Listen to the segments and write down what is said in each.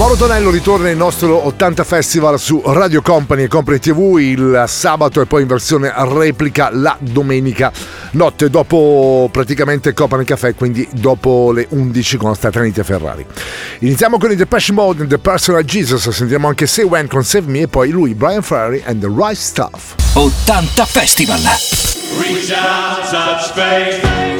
Mauro Tonello ritorna il nostro 80 Festival su Radio Company e Company TV il sabato e poi in versione replica la domenica notte dopo praticamente Company Café, quindi dopo le 11 con Statranite Ferrari. Iniziamo con i Depeche Mode and The Personal Jesus, sentiamo anche Say When con Save Me e poi lui, Brian Ferrari and The Right Stuff. 80 Festival! Reach out, touch faith.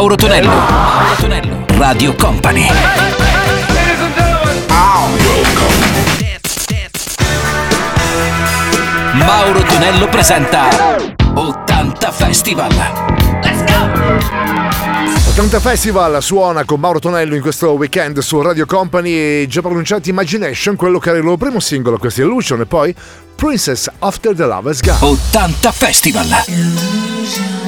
Mauro Tonello. Mauro Tonello. Radio Company. Mauro Tonello presenta 80 Festival. Let's go! 80 Festival suona con Mauro Tonello in questo weekend su Radio Company e già pronunciati Imagination, quello che era il loro primo singolo, questa Illusion e poi Princess After the Love Has Gone. 80 Festival. Illusion.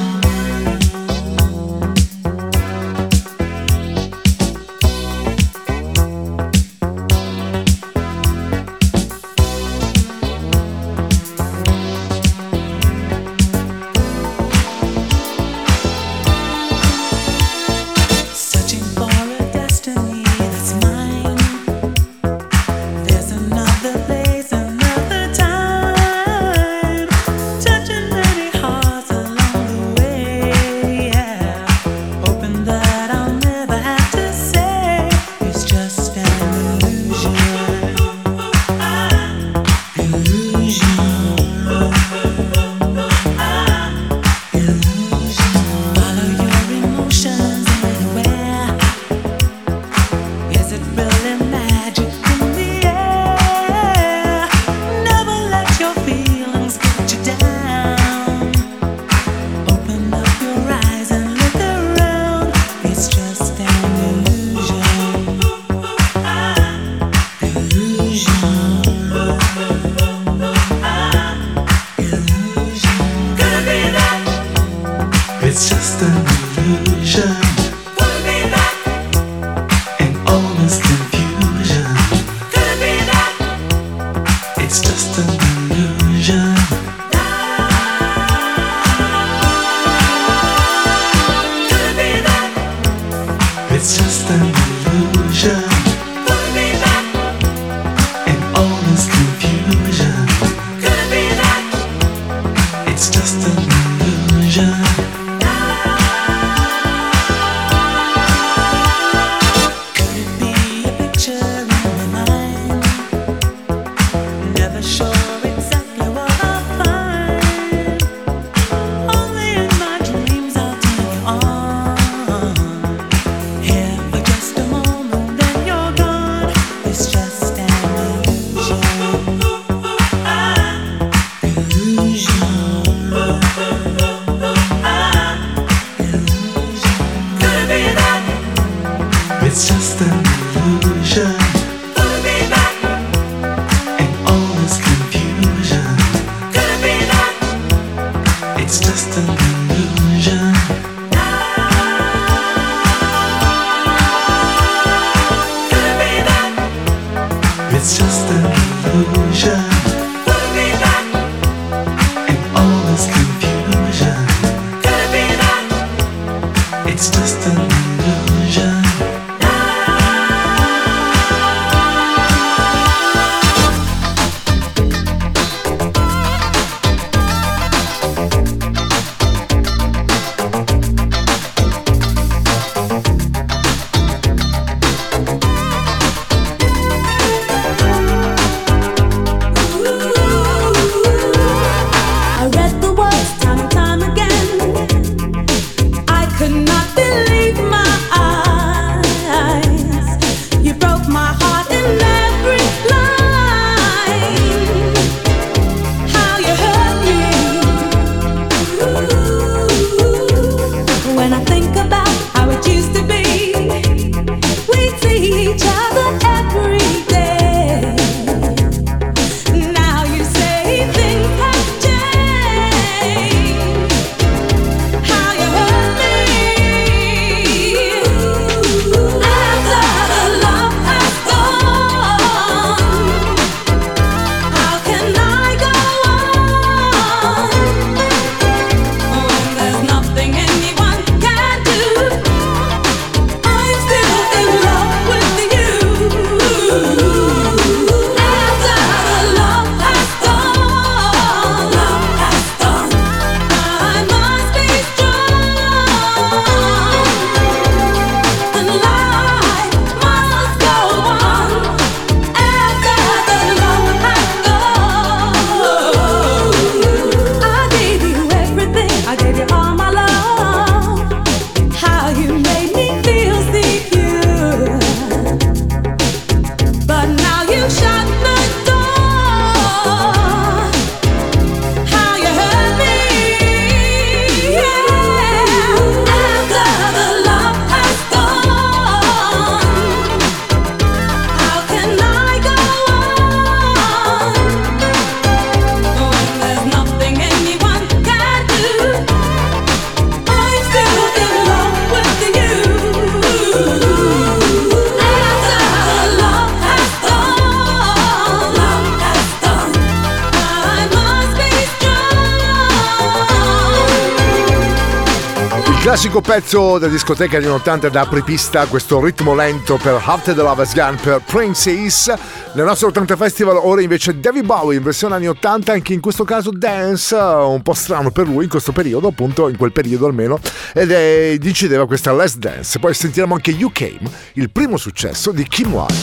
Classico pezzo da discoteca di 80 da apripista, questo ritmo lento per Heart the Lovers Gun per Princess. Nel nostro 80 Festival ora invece David Bowie in versione anni 80, anche in questo caso dance, un po' strano per lui in questo periodo, appunto in quel periodo almeno, ed è, decideva questa Last Dance. Poi sentiremo anche You Came, il primo successo di Kim Wilde.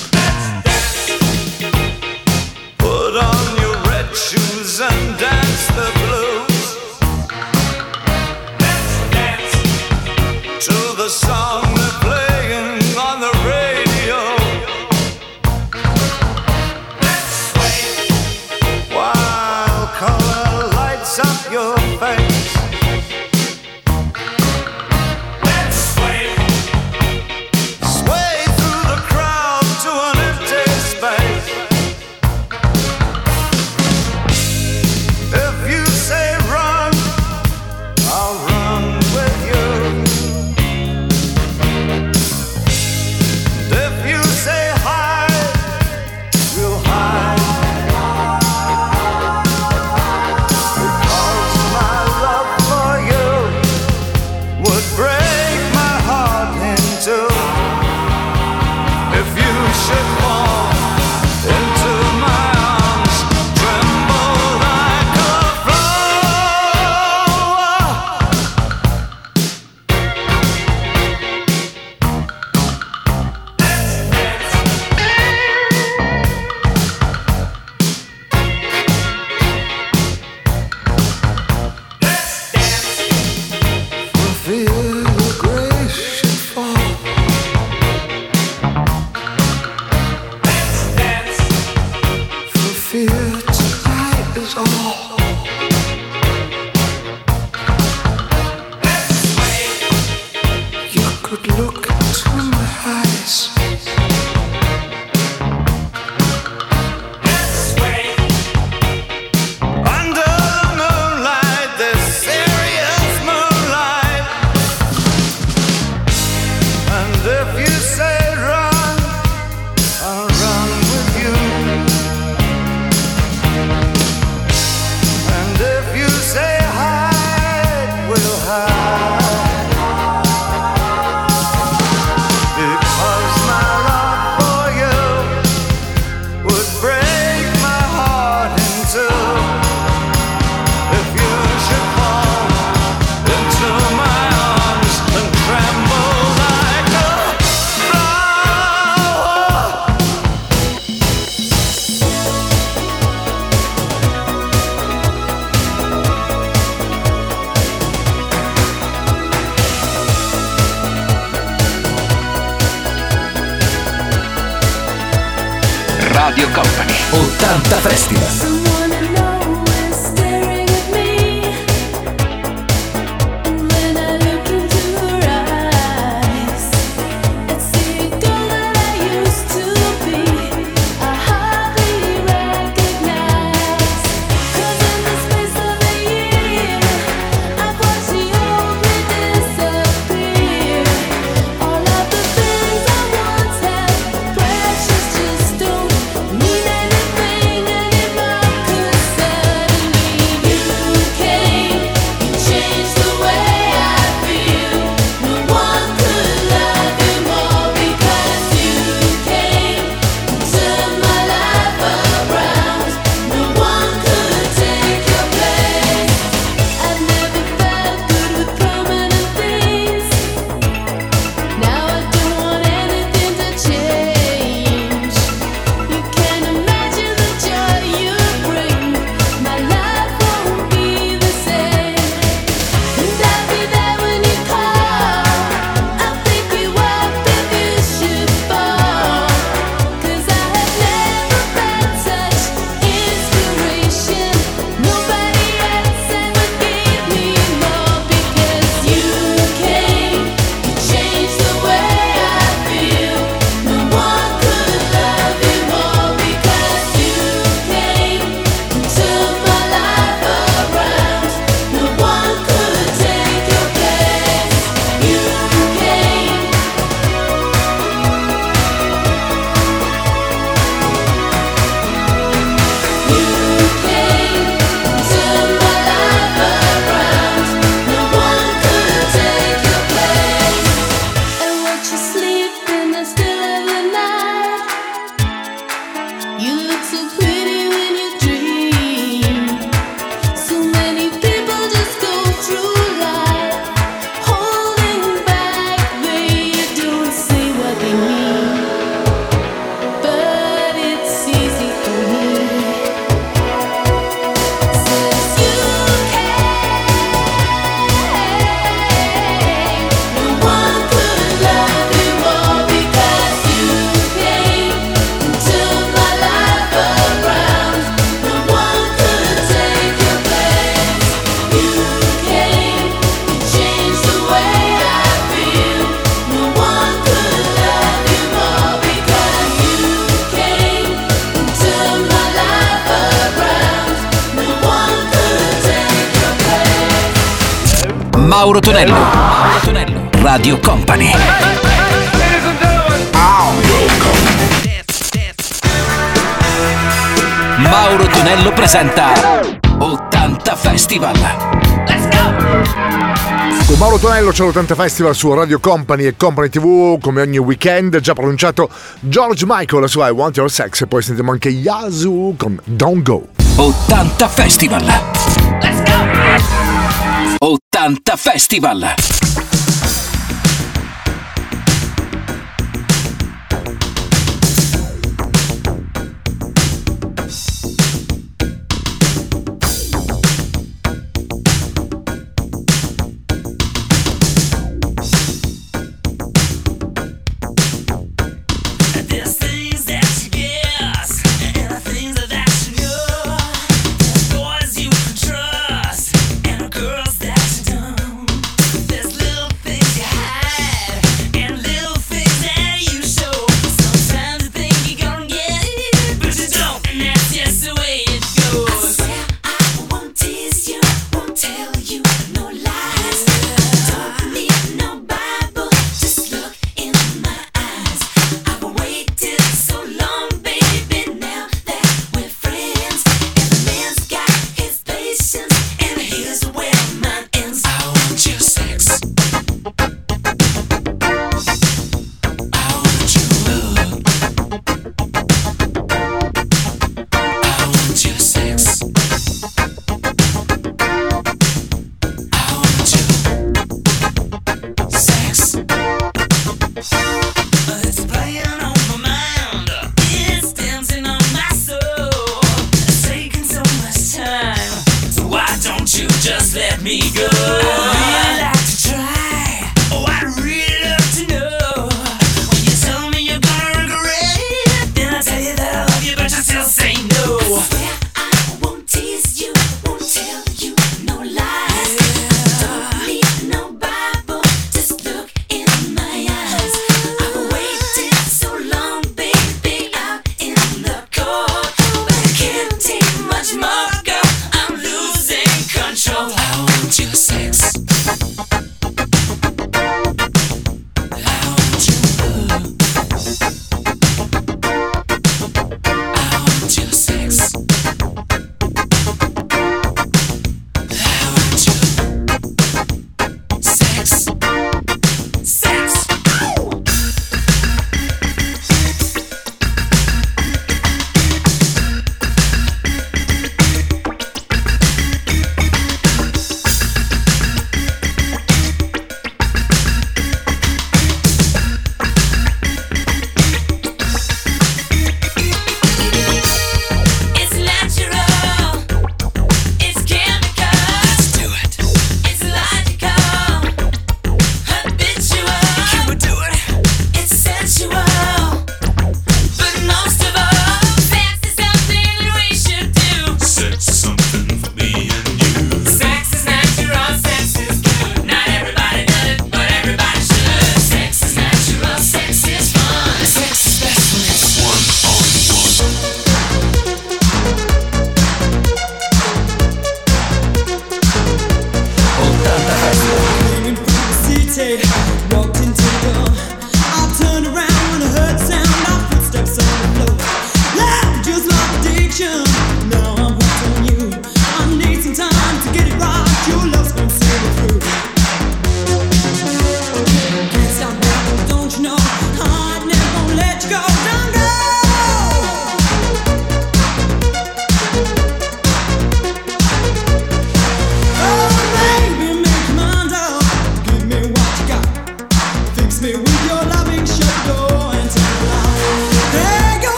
Put on your red shoes and Mauro Tonello. Mauro Tonello. Radio Company. Mauro Tonello presenta 80 Festival. Let's go! Con Mauro Tonello c'è l'80 Festival su Radio Company e Company TV come ogni weekend, già pronunciato George Michael, la sua I Want Your Sex e poi sentiamo anche Yazoo con Don't Go. 80 Festival. Let's go! 80 Festival! be good.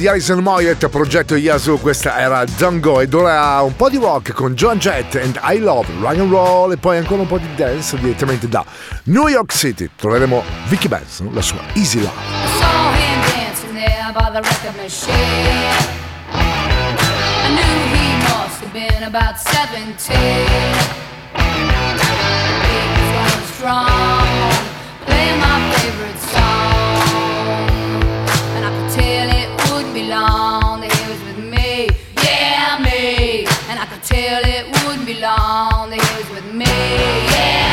di Alison Moyet, progetto Yazoo, questa era Django ed ora un po' di rock con John Jett and I Love Rock and Roll e poi ancora un po' di dance direttamente da New York City. Troveremo Vicky Benson, la sua Easy Love. I feel it wouldn't belong. They is with me. Yeah.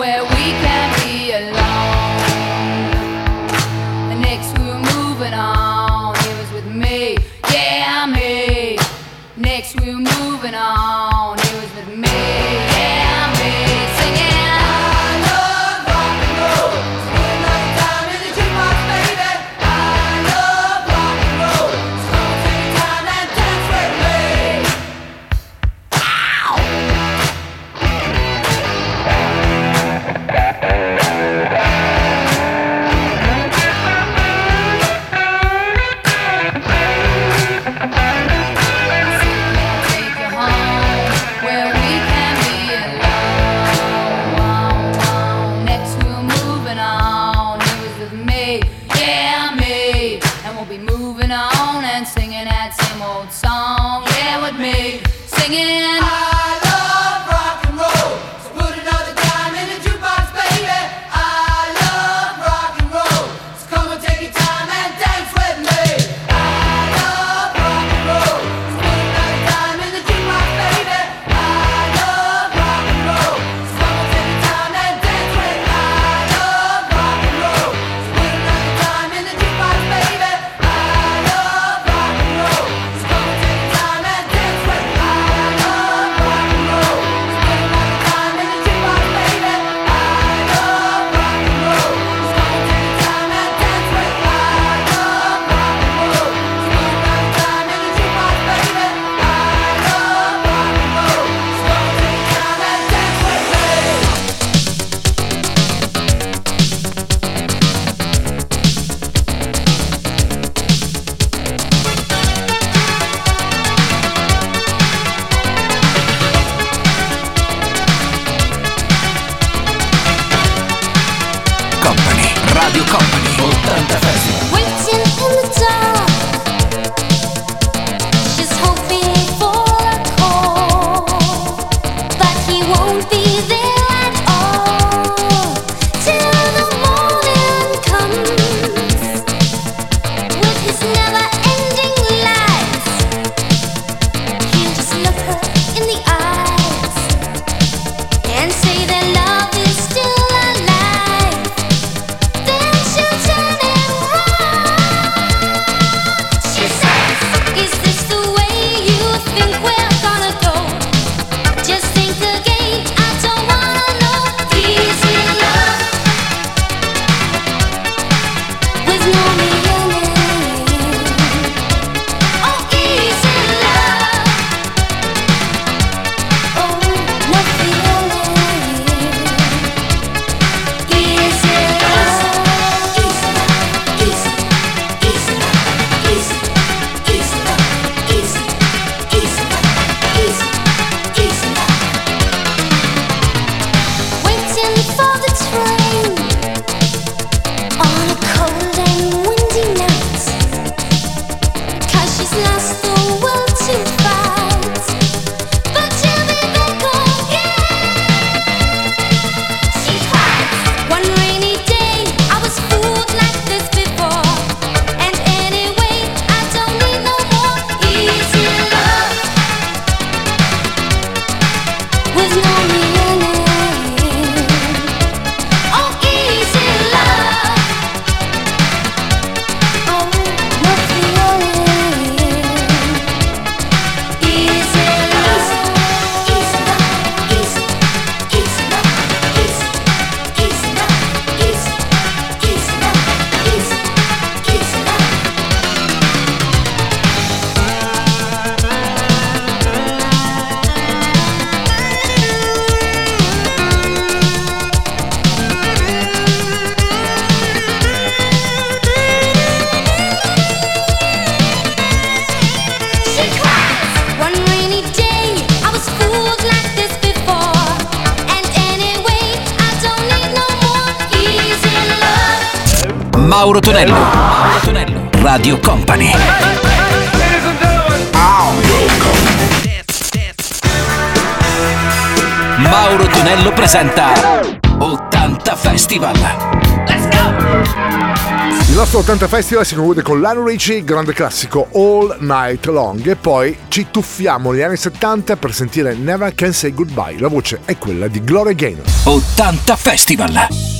where Mauro Tonello. Mauro Tonello. Radio Company. Mauro Tonello presenta 80 Festival. Il nostro 80 Festival si conclude con Lionel Richie, grande classico All Night Long e poi ci tuffiamo negli anni 70 per sentire Never Can Say Goodbye. La voce è quella di Gloria Gaynor. 80 Festival.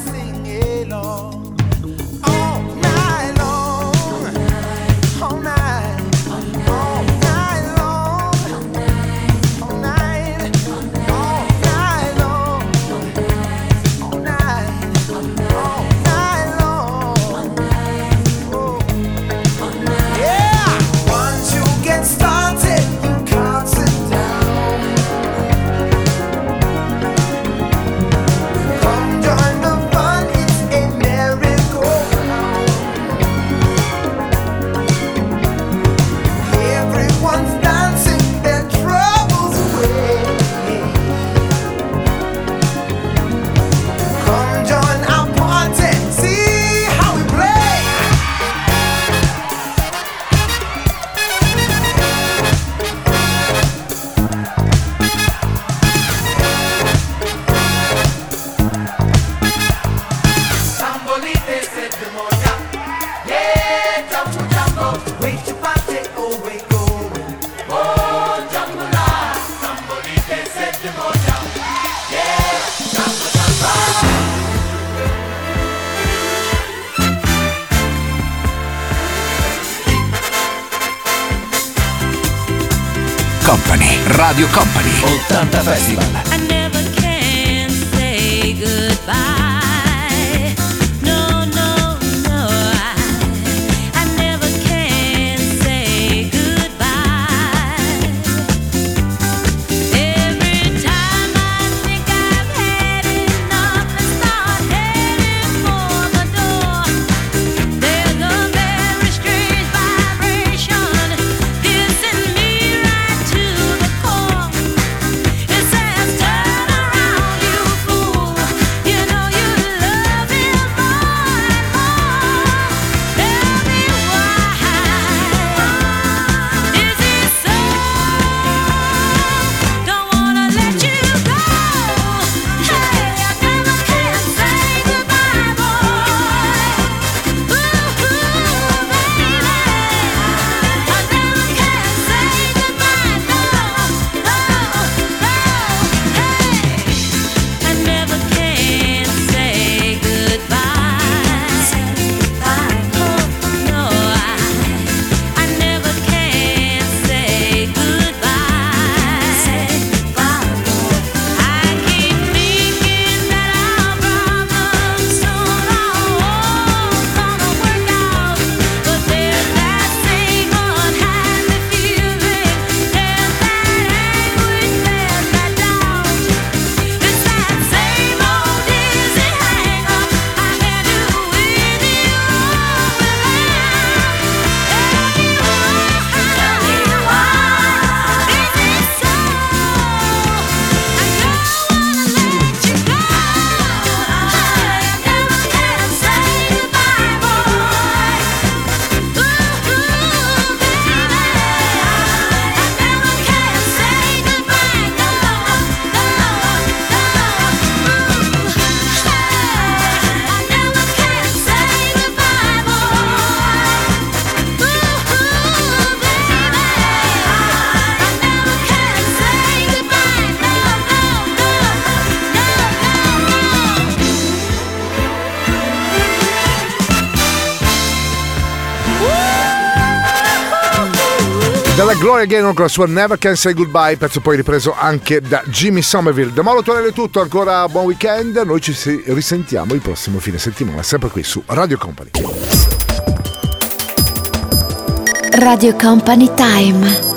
Gaynor con la sua Never Can Say Goodbye, pezzo poi ripreso anche da Jimmy Somerville. Da Mauro Tonello è tutto, ancora buon weekend. Noi ci risentiamo il prossimo fine settimana, sempre qui su Radio Company. Radio Company Time.